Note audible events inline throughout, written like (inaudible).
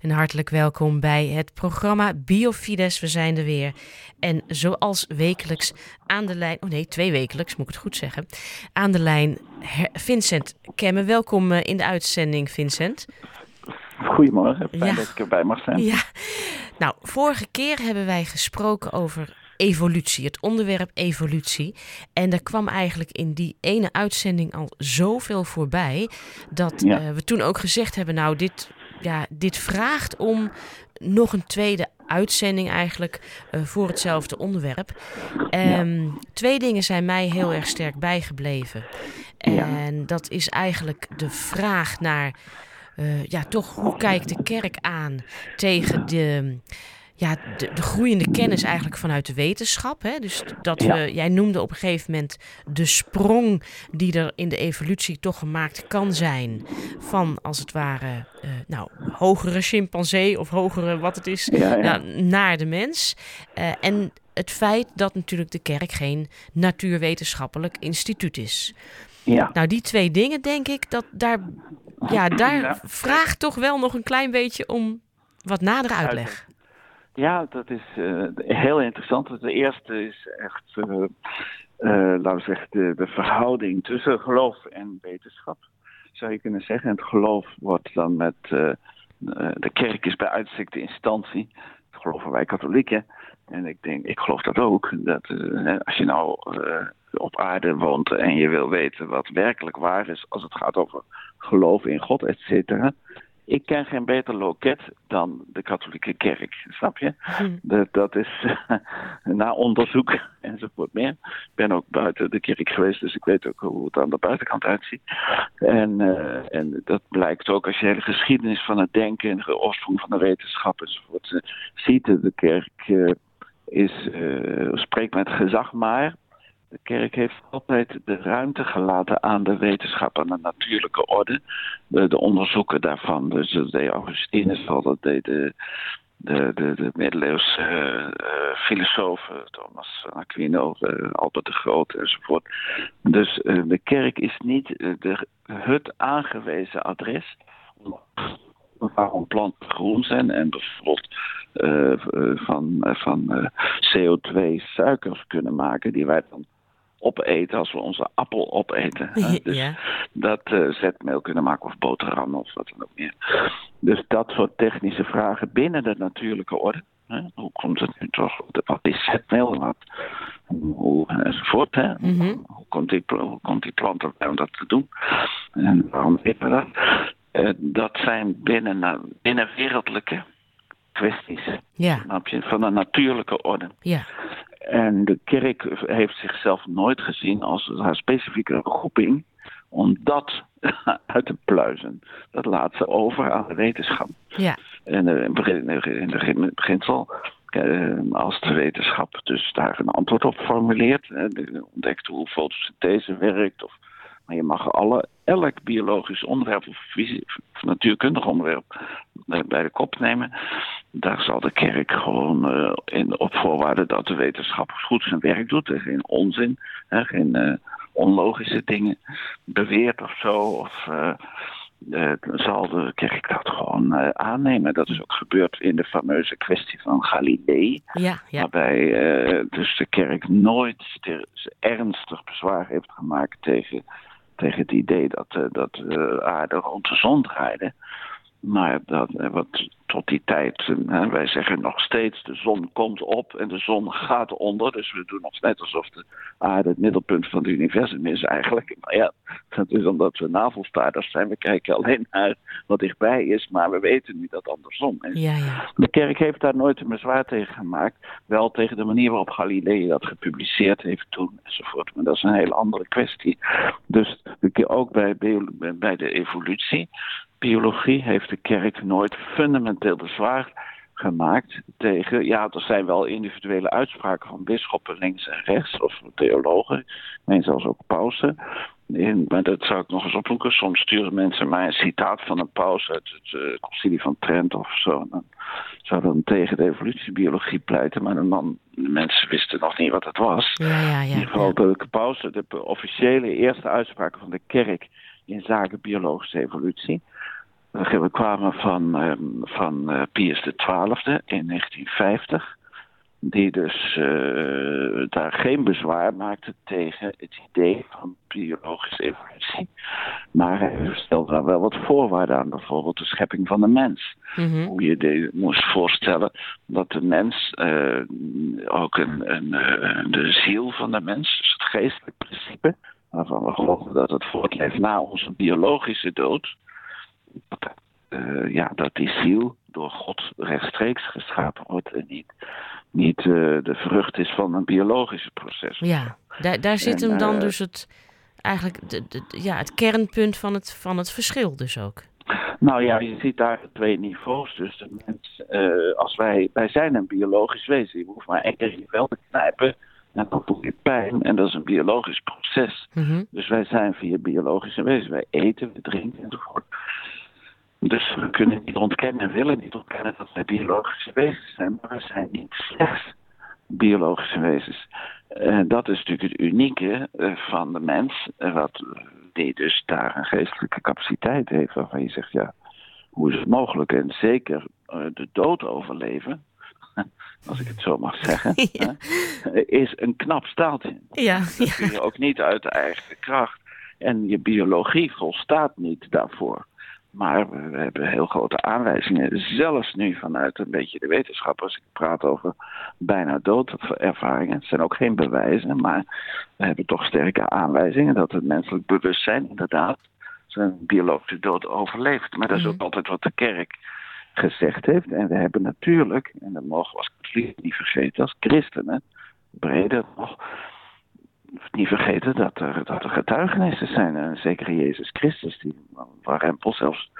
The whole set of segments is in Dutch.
En hartelijk welkom bij het programma Biofides. We zijn er weer. En zoals wekelijks aan de lijn, oh nee, twee wekelijks moet ik het goed zeggen. Aan de lijn Vincent Kemme. Welkom eh, in de uitzending, Vincent. Goedemorgen, fijn dat ik erbij mag zijn. Ja, nou, vorige keer hebben wij gesproken over evolutie, het onderwerp evolutie. En er kwam eigenlijk in die ene uitzending al zoveel voorbij, dat eh, we toen ook gezegd hebben, nou, dit, ja, dit vraagt om nog een tweede uitzending eigenlijk uh, voor hetzelfde onderwerp. Um, Twee dingen zijn mij heel erg sterk bijgebleven. En dat is eigenlijk de vraag naar, uh, ja, toch hoe kijkt de kerk aan tegen de ja, de, de, groeiende kennis eigenlijk vanuit de wetenschap. Hè? Dus dat we, jij noemde op een gegeven moment de sprong die er in de evolutie toch gemaakt kan zijn. Van als het ware, uh, nou, hogere chimpansee of hogere wat het is, nou, naar de mens. Uh, en het feit dat natuurlijk de kerk geen natuurwetenschappelijk instituut is. Ja. Nou, die twee dingen denk ik, dat daar, ja, daar vraagt toch wel nog een klein beetje om wat nadere uitleg. Ja, dat is uh, heel interessant. De eerste is echt, uh, uh, laten we zeggen, de, de, verhouding tussen geloof en wetenschap. Zou je kunnen zeggen. En het geloof wordt dan met. de kerk is bij uitstek de instantie. Dat geloven wij katholieken. En ik denk, ik geloof dat ook. Dat als je nou op aarde woont en je wil weten wat werkelijk waar is als het gaat over geloof in God, et cetera ik ken geen beter loket dan de katholieke kerk, snap je? Hm. Dat, dat is na onderzoek enzovoort meer. Ik ben ook buiten de kerk geweest, dus ik weet ook hoe het aan de buitenkant uitziet. En, uh, en dat blijkt ook als je de geschiedenis van het denken en de oorsprong van de wetenschap enzovoort uh, ziet. De kerk uh, is, spreekt met gezag maar de kerk heeft altijd de ruimte gelaten aan de wetenschap, aan de natuurlijke orde. De, de onderzoeken daarvan. Dus deed Augustinus al, dat de, de, de, de middeleeuwse uh, filosofen, Thomas Aquino, uh, Albert de Groot enzovoort. Dus de kerk is niet de, het aangewezen adres waarom planten groen zijn en bijvoorbeeld van, van CO2 suikers kunnen maken die wij dan opeten als we onze appel opeten. (laughs) Dus dat uh, zetmeel kunnen maken of boterham of wat dan ook meer. Dus dat soort technische vragen binnen de natuurlijke orde. Hè? Hoe komt het nu toch? Wat is zetmeel? Wat, hoe, enzovoort. Hè? Mhm. hoe, komt die, hoe komt die plant erbij om dat te doen? En waarom eten we dat? Uh, dat zijn binnen, binnenwereldlijke kwesties. Ja. Van de natuurlijke orde. Ja. En de kerk heeft zichzelf nooit gezien als haar specifieke roeping om dat (laughs) uit te pluizen. Dat laat ze over aan de wetenschap. Ja. En in het beginsel, eh, als de wetenschap dus daar een antwoord op formuleert, ontdekt hoe fotosynthese werkt of maar je mag alle, elk biologisch onderwerp of, of natuurkundig onderwerp bij de kop nemen. Daar zal de kerk gewoon uh, in, op voorwaarde dat de wetenschap goed zijn werk doet. En geen onzin, hè, geen uh, onlogische dingen beweert of zo. Of, uh, uh, zal de kerk dat gewoon aannemen. Dat is ook gebeurd in de fameuze kwestie van. Ja, ja. Waarbij dus de kerk nooit ernstig bezwaar heeft gemaakt tegen tegen het idee dat, uh, dat uh, aarde rond de zon draaide. Maar dat, uh, wat tot die tijd, wij zeggen nog steeds, de zon komt op en de zon gaat onder. Dus we doen nog net alsof de aarde het middelpunt van het universum is eigenlijk. Maar ja, dat is omdat we navelstaarders zijn. We kijken alleen naar wat dichtbij is, maar we weten niet dat andersom is. Ja, ja. De kerk heeft daar nooit een bezwaar tegen gemaakt. Wel tegen de manier waarop Galilei dat gepubliceerd heeft toen enzovoort. Maar dat is een hele andere kwestie. Dus ook bij, bij de evolutie biologie heeft de kerk nooit fundamenteel bezwaar gemaakt tegen. Ja, er zijn wel individuele uitspraken van bisschoppen links en rechts, of theologen, en zelfs ook pausen. maar dat zou ik nog eens opzoeken. Soms sturen mensen mij een citaat van een paus uit het uh, concilie van Trent of zo. En dan zou dan tegen de evolutiebiologie pleiten, maar de, man, de mensen wisten nog niet wat het was. Ja, ja, ja, in ieder geval de paus, de officiële eerste uitspraken van de kerk in zaken biologische evolutie We kwamen van, ehm, van uh, Pius XII in 1950 die dus uh, daar geen bezwaar maakte tegen het idee van biologische evolutie. Maar hij stelde daar wel wat voorwaarden aan, bijvoorbeeld de schepping van de mens. Mm-hmm. Hoe je de, moest voorstellen dat de mens uh, ook een, een, de ziel van de mens, dus het geestelijk principe, waarvan we geloven dat het voortleeft na onze biologische dood, dat, ja, dat die ziel door God rechtstreeks geschapen wordt en niet niet uh, de vrucht is van een biologische proces. Ja, daar, daar zit en, hem dan uh, dus het, eigenlijk de, de, ja, het kernpunt van het, van het verschil dus ook. Nou ja, je ziet daar twee niveaus. Dus de mens, als wij, wij zijn een biologisch wezen. Je hoeft maar één keer je vel te knijpen en dan voel je pijn. En dat is een biologisch proces. Mm-hmm. Dus wij zijn via biologische wezen. Wij eten, we drinken enzovoort. Dus we kunnen niet ontkennen en willen niet ontkennen dat wij biologische wezens zijn, maar we zijn niet slechts biologische wezens. Uh, dat is natuurlijk het unieke uh, van de mens, uh, wat, die dus daar een geestelijke capaciteit heeft, waarvan je zegt, ja, hoe is het mogelijk? En zeker de dood overleven, (laughs) als ik het zo mag zeggen, (laughs) ja. is een knap staaltje. Ja, dat kun je ook niet uit de eigen kracht. En je biologie volstaat niet daarvoor. Maar we hebben heel grote aanwijzingen, zelfs nu vanuit een beetje de wetenschap, als ik praat over bijna doodervaringen. Het zijn ook geen bewijzen, maar we hebben toch sterke aanwijzingen dat het menselijk bewustzijn inderdaad zijn biologische dood overleeft. Maar dat is ook altijd wat de kerk gezegd heeft. En we hebben natuurlijk, en dat mogen we als katholieken niet vergeten, als christenen, breder nog, niet vergeten dat er, dat er getuigenissen zijn. En zeker Jezus Christus, die, waar Rempel zelfs,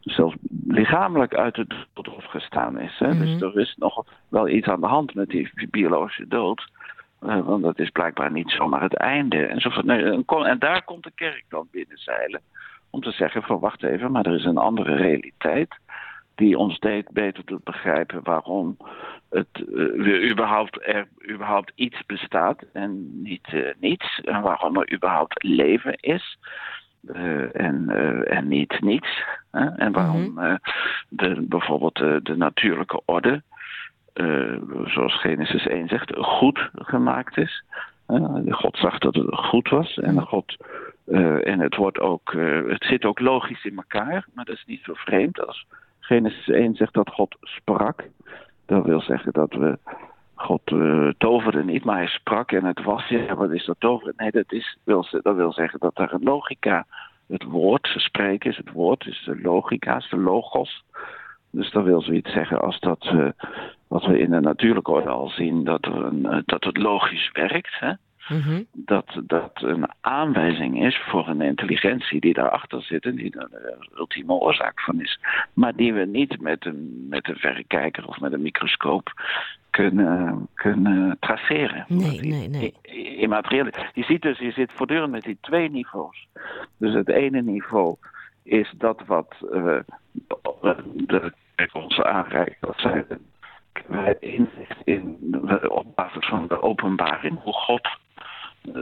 zelfs lichamelijk uit de dood gestaan is. Hè? Dus mhm. er is nog wel iets aan de hand met die biologische dood. Uh, want dat is blijkbaar niet zomaar het einde. En, zo, nee, en daar komt de kerk dan binnenzeilen. Om te zeggen van wacht even, maar er is een andere realiteit die ons deed beter te begrijpen waarom het, uh, überhaupt er überhaupt iets bestaat en niet uh, niets. En waarom er überhaupt leven is. Uh, en, en niet niets. Hè? En waarom mm-hmm. de, bijvoorbeeld de natuurlijke orde, zoals Genesis 1 zegt, goed gemaakt is. God zag dat het goed was en mm-hmm. God en het wordt ook, het zit ook logisch in elkaar, maar dat is niet zo vreemd als Genesis 1 zegt dat God sprak. Dat wil zeggen dat we. God uh, toverde niet, maar hij sprak en het was. Ja, wat is dat toveren? Nee, dat, is, wil, dat wil zeggen dat er een logica. Het woord, spreken is het woord, is de logica, is de logos. Dus dat wil zoiets zeggen als dat uh, wat we in de natuurlijke orde al zien, dat, er een, uh, dat het logisch werkt. Hè? Mm-hmm. dat, dat een aanwijzing is voor een intelligentie die daarachter zit en die er de ultieme oorzaak van is. Maar die we niet met een, met een verrekijker of met een microscoop kunnen, kunnen traceren. Nee, nee, nee. Immaterieel. Je ziet dus, je zit voortdurend met die twee niveaus. Dus het ene niveau is dat wat we de, ons aanreiken, dat zijn wij inzicht in, op basis van de openbaring, hoe God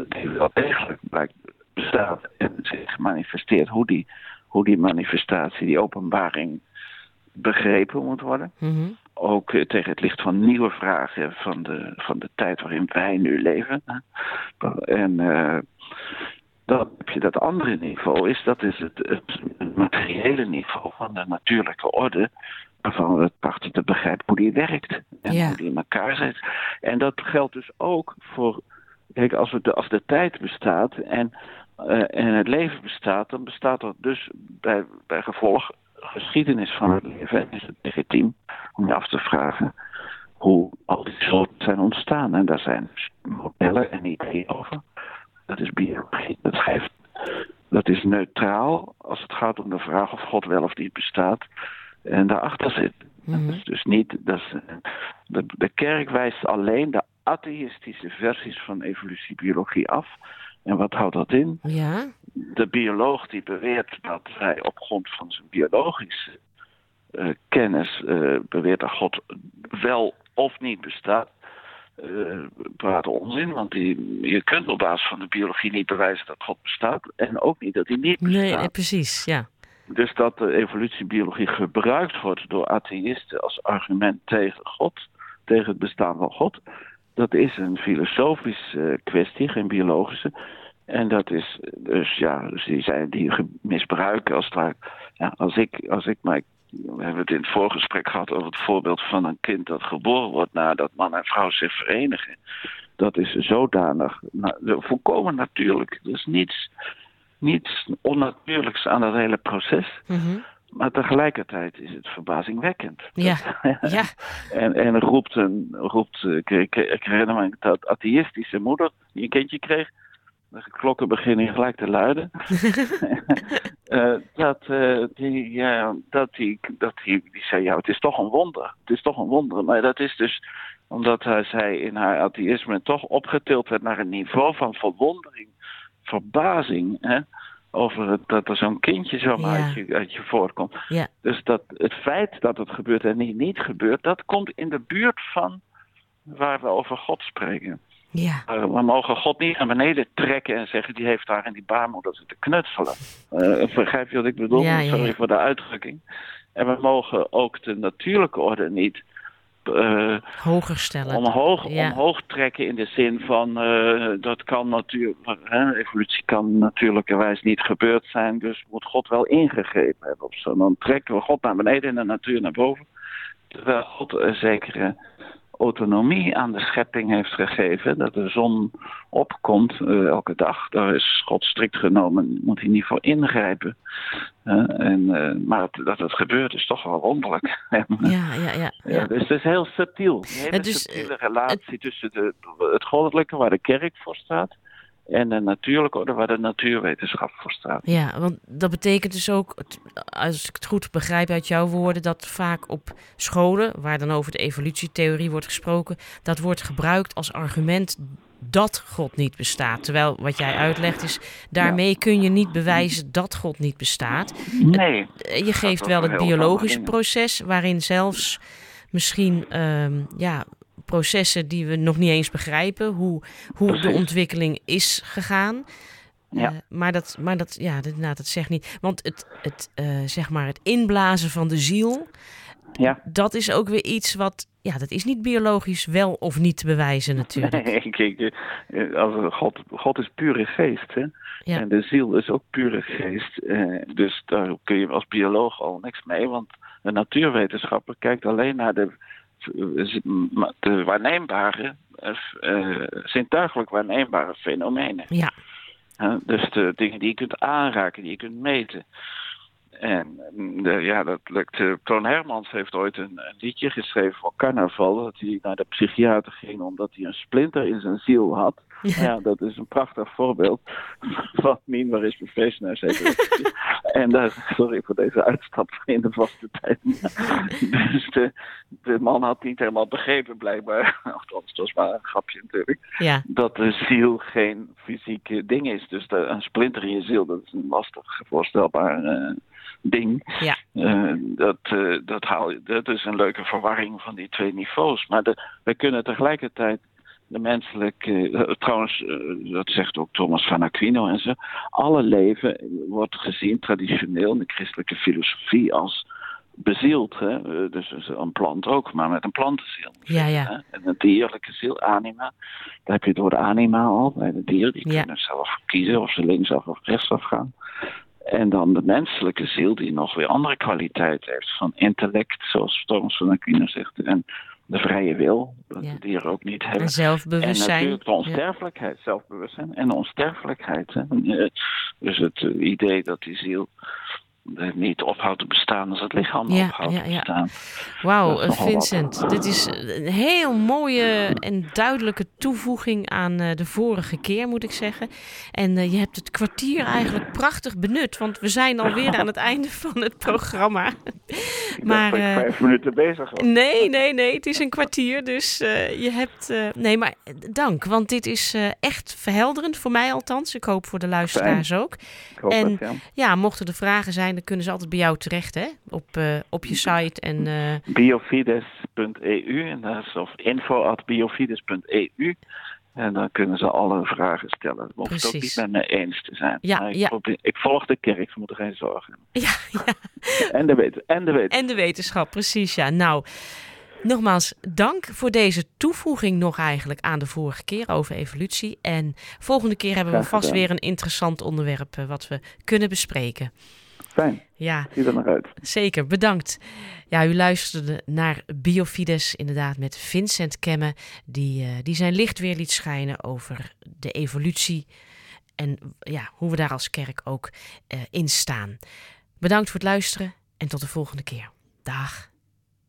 die wel degelijk blijkt bestaat en zich manifesteert, hoe die, hoe die manifestatie, die openbaring begrepen moet worden. Mm-hmm. Ook uh, tegen het licht van nieuwe vragen van de, van de tijd waarin wij nu leven. En uh, dan heb je dat andere niveau, is, dat is het, het, materiële niveau van de natuurlijke orde. Waarvan we trachten te begrijpen hoe die werkt en hoe die in elkaar zit. En dat geldt dus ook voor Kijk, als, we de, als de tijd bestaat en, uh, en het leven bestaat, dan bestaat er dus bij, bij gevolg geschiedenis van het leven. En is het legitiem om je af te vragen hoe al die soorten zijn ontstaan. En daar zijn dus modellen en ideeën over. Dat is biologie. Dat geeft. Dat is neutraal als het gaat om de vraag of God wel of niet bestaat. En daarachter zit. Dat is dus niet. Dat is, de, de kerk wijst alleen de atheïstische versies van evolutiebiologie af. En wat houdt dat in? Ja. De bioloog die beweert dat hij op grond van zijn biologische uh, kennis uh, beweert dat God wel of niet bestaat. Uh, praat onzin, want die, je kunt op basis van de biologie niet bewijzen dat God bestaat en ook niet dat hij niet bestaat. Nee, precies, ja. Dus dat de evolutiebiologie gebruikt wordt door atheïsten als argument tegen God, tegen het bestaan van God, dat is een filosofische kwestie, geen biologische. En dat is dus ja, dus die zijn die misbruiken als het ware. Ja, als ik, als ik maar we hebben het in het voorgesprek gehad over het voorbeeld van een kind dat geboren wordt nadat man en vrouw zich verenigen. Dat is zodanig nou, volkomen natuurlijk. Er is niets, niets onnatuurlijks aan dat hele proces. Mm Maar tegelijkertijd is het verbazingwekkend. Ja. (laughs) ja. en, en roept een, roept, ik, ik, ik herinner me dat atheïstische moeder die een kindje kreeg, de klokken beginnen gelijk te luiden. uh, (laughs) dat, uh, die, ja, dat, die, dat die, die zei, ja, het is toch een wonder. Het is toch een wonder. Maar dat is dus omdat hij, zij in haar atheïsme toch opgetild werd naar een niveau van verwondering, verbazing. Hè? Over dat er zo'n kindje zomaar ja. uit, je, uit je voortkomt. Ja. Dus dat het feit dat het gebeurt en niet, niet gebeurt, dat komt in de buurt van waar we over God spreken. Ja. Uh, we mogen God niet naar beneden trekken en zeggen: die heeft daar in die baarmoeder zitten knutselen. Uh, begrijp je wat ik bedoel? Ja, Sorry voor de uitdrukking. En we mogen ook de natuurlijke orde niet. Uh, Hoger stellen. Omhoog, omhoog trekken in de zin van dat kan natuurlijk, evolutie kan natuurlijkerwijs niet gebeurd zijn, dus moet God wel ingegrepen hebben. Of zo. Dan trekken we God naar beneden en de natuur naar boven. Terwijl God een zekere autonomie aan de schepping heeft gegeven. Dat de zon opkomt uh, elke dag. Daar is God strikt genomen, moet hij niet voor ingrijpen. Uh, en, uh, maar het, dat het gebeurt is toch wel wonderlijk. (laughs) ja, ja, ja, ja, Dus het is heel subtiel. Een hele dus, subtiele relatie tussen de, het goddelijke, waar de kerk voor staat en de natuurlijke orde waar de natuurwetenschap voor staat. Ja, want dat betekent dus ook, als ik het goed begrijp uit jouw woorden, dat vaak op scholen, waar dan over de evolutietheorie wordt gesproken, dat wordt gebruikt als argument dat God niet bestaat. Terwijl wat jij uitlegt is, daarmee ja. kun je niet bewijzen dat God niet bestaat. Nee. Je geeft wel het biologische proces, waarin zelfs misschien um, ja, processen die we nog niet eens begrijpen, hoe, hoe de ontwikkeling is gegaan. Ja. Uh, maar dat, maar dat, ja, dat, nou, dat zegt niet. Want het, het, uh, zeg maar het inblazen van de ziel, ja. dat is ook weer iets wat, ja, dat is niet biologisch wel of niet te bewijzen natuurlijk. (laughs) Nee, kijk, als God, God is pure geest, hè? Ja. En de ziel is ook pure geest. Uh, dus daar kun je als bioloog al niks mee, want een natuurwetenschapper kijkt alleen naar de de waarneembare, uh, zintuigelijk waarneembare fenomenen. Ja. Uh, dus de dingen die je kunt aanraken, die je kunt meten. En de, ja, dat lukt. Uh, Toon Hermans heeft ooit een, een, liedje geschreven voor carnaval. Dat hij naar de psychiater ging omdat hij een splinter in zijn ziel had. (laughs) Ja, ja dat is een prachtig voorbeeld (laughs) van Mien, waar is mijn en daar, sorry voor deze uitstap in de vaste tijd. (laughs) dus de, de, man had niet helemaal begrepen, blijkbaar. Althans, dat was maar een grapje natuurlijk. Ja. Dat de ziel geen fysieke ding is. Dus de, een splinter in je ziel, dat is een lastig voorstelbaar. Uh, ding. Ja. Uh, dat, uh, dat, haal dat is een leuke verwarring van die twee niveaus. Maar de, we kunnen tegelijkertijd de menselijke. Uh, trouwens, dat zegt ook Thomas van Aquino en zo. Alle leven wordt gezien traditioneel in de christelijke filosofie als bezield. Hè? Dus een plant ook, maar met een plantenziel. Ja, ja. Hè? En een dierlijke ziel, anima. Daar heb je door de anima al bij de dieren. Die Ja. kunnen zelf kiezen of ze linksaf of rechtsaf gaan. En dan de menselijke ziel, die nog weer andere kwaliteit heeft. Van intellect, zoals Thomas van Aquino zegt. En de vrije wil, dat Ja. de dieren ook niet hebben. En En zelfbewustzijn. natuurlijk de Ja. onsterfelijkheid, zelfbewustzijn en onsterfelijkheid. Hè. Eh, Dus het eh, idee dat die ziel niet ophoudt te bestaan als het lichaam Ja, ophoudt ja, te ja. bestaan. Wauw, eh, Vincent, wat. dit is een heel mooie en duidelijke toevoeging aan eh, de vorige keer, moet ik zeggen. En eh, je hebt het kwartier eigenlijk prachtig benut, want we zijn alweer aan het (laughs) einde van het programma. Ik (laughs) Maar, ik eh, vijf minuten bezig was. Nee, nee, nee, het is een kwartier, dus eh, je hebt... eh, nee, maar eh, dank, want dit is eh, echt verhelderend, voor mij althans. Ik hoop voor de luisteraars ook. Ik hoop en- het, ja. Ja, mochten er vragen zijn, dan kunnen ze altijd bij jou terecht, hè? Op, eh, op je site en... eh, biofides.eu en dat is of info@biofides.eu En dan kunnen ze alle vragen stellen. Ze het ook niet met me eens te zijn. Ja, ik, ja. probeer- ik volg de kerk, ze moeten geen zorgen. Ja, ja. (laughs) En de, wet, en de wetenschap. En de wetenschap, precies. Ja, nou, nogmaals, dank voor deze toevoeging nog eigenlijk aan de vorige keer over evolutie. En volgende keer hebben we vast weer een interessant onderwerp eh, wat we kunnen bespreken. Ja, zie er naar uit. zeker. Bedankt. Ja, u luisterde naar Biofides, inderdaad, met Vincent Kemme, die, eh, die zijn licht weer liet schijnen over de evolutie en ja, hoe we daar als kerk ook eh, in staan. Bedankt voor het luisteren en tot de volgende keer. Dag.